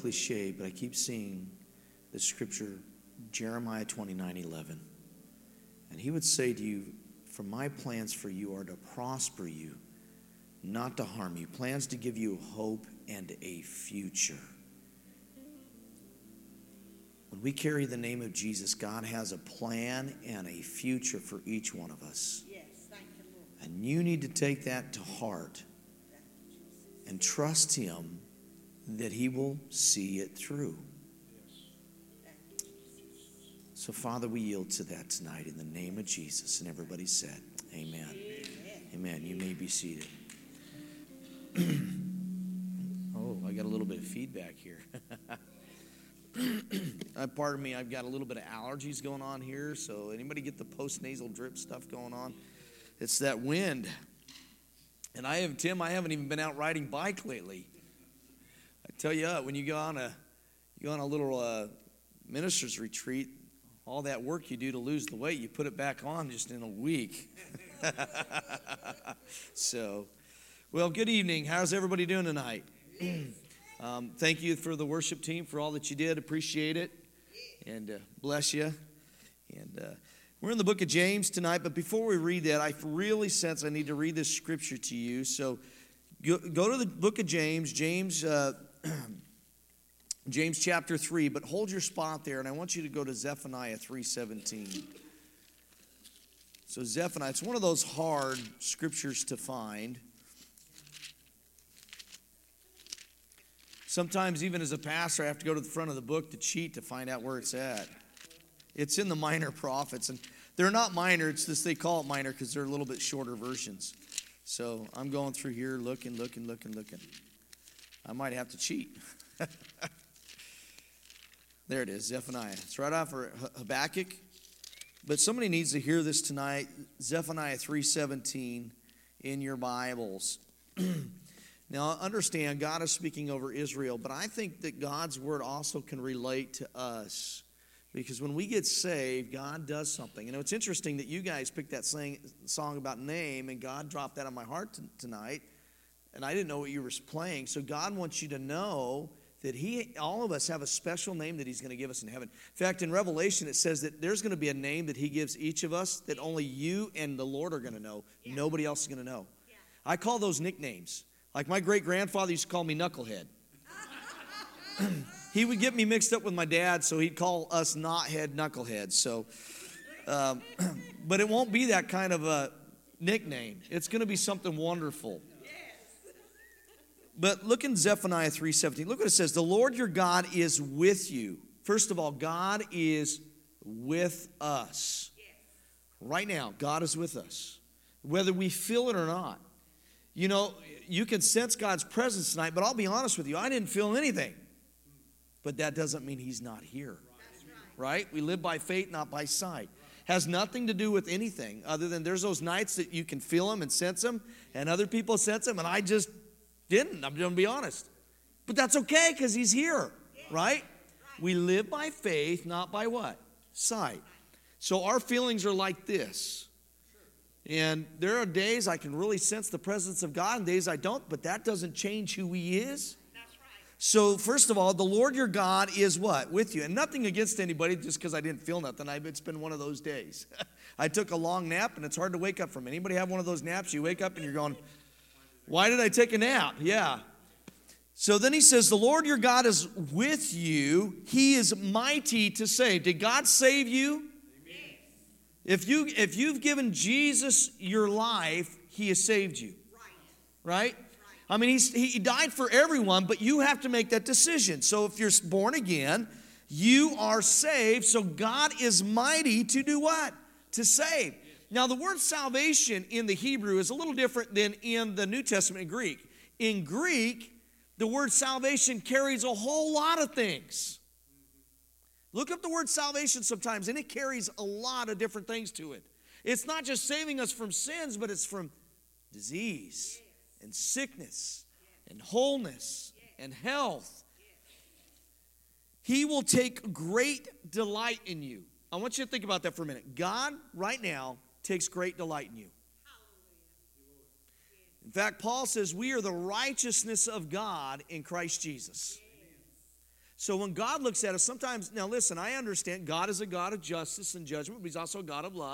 cliche, but I keep seeing the scripture, Jeremiah 29 11. And he would say to you, For my plans for you are to prosper you, not to harm you, plans to give you hope and a future. When we carry the name of Jesus, God has a plan and a future for each one of us. Yes, thank you. And you need to take that to heart and trust Him that He will see it through. So, Father, we yield to that tonight in the name of Jesus. And everybody said, Amen. Amen. You may be seated. oh, I got a little bit of feedback here. uh, pardon me, I've got a little bit of allergies going on here. So, anybody get the post nasal drip stuff going on? It's that wind. And I have, Tim, I haven't even been out riding bike lately. I tell you what, when you go on a, you go on a little uh, minister's retreat, all that work you do to lose the weight, you put it back on just in a week. so, well, good evening. How's everybody doing tonight? um, thank you for the worship team for all that you did. Appreciate it. And uh, bless you. And uh, we're in the book of James tonight, but before we read that, I really sense I need to read this scripture to you. So go, go to the book of James, James, uh, James chapter 3, but hold your spot there, and I want you to go to Zephaniah 3.17. So Zephaniah, it's one of those hard scriptures to find. Sometimes, even as a pastor, I have to go to the front of the book to cheat to find out where it's at. It's in the minor prophets, and they're not minor. It's just they call it minor because they're a little bit shorter versions. So I'm going through here, looking, looking, looking, looking. I might have to cheat. there it is, Zephaniah. It's right off of Habakkuk. But somebody needs to hear this tonight. Zephaniah 3:17 in your Bibles. now understand God is speaking over Israel, but I think that God's word also can relate to us. Because when we get saved, God does something. Know, it's interesting that you guys picked that song about name, and God dropped that on my heart tonight, and I didn't know what you were playing. So God wants you to know that He, all of us, have a special name that He's going to give us in heaven. In fact, in Revelation, it says that there's going to be a name that He gives each of us that only you and the Lord are going to know. Yeah. Nobody else is going to know. Yeah. I call those nicknames. Like my great grandfather used to call me Knucklehead. he would get me mixed up with my dad, so he'd call us knothead knuckleheads. So, um, but it won't be that kind of a nickname. It's going to be something wonderful. But look in Zephaniah 3:17. Look what it says. The Lord your God is with you. First of all, God is with us. Right now, God is with us. Whether we feel it or not. You know, you can sense God's presence tonight, but I'll be honest with you, I didn't feel anything but that doesn't mean he's not here. Right? We live by faith, not by sight. Has nothing to do with anything other than there's those nights that you can feel him and sense him, and other people sense him, and I just didn't. I'm going to be honest. But that's okay because he's here, right? We live by faith, not by what? Sight. So our feelings are like this. And there are days I can really sense the presence of God, and days I don't, but that doesn't change who He is. So, first of all, the Lord your God is what? With you. And nothing against anybody just because I didn't feel nothing. I, it's been one of those days. I took a long nap and it's hard to wake up from. Anybody have one of those naps? You wake up and you're going, why did I take a nap? Yeah. So then he says, The Lord your God is with you. He is mighty to save. Did God save you? If, you, if you've given Jesus your life, he has saved you. Right? I mean, he's, he died for everyone, but you have to make that decision. So if you're born again, you are saved. So God is mighty to do what? To save. Now, the word salvation in the Hebrew is a little different than in the New Testament Greek. In Greek, the word salvation carries a whole lot of things. Look up the word salvation sometimes, and it carries a lot of different things to it. It's not just saving us from sins, but it's from disease and sickness and wholeness and health. He will take great delight in you. I want you to think about that for a minute. God, right now, takes great delight in you. In fact, Paul says we are the righteousness of God in Christ Jesus. So when God looks at us, sometimes, now listen, I understand God is a God of justice and judgment, but He's also a God of love.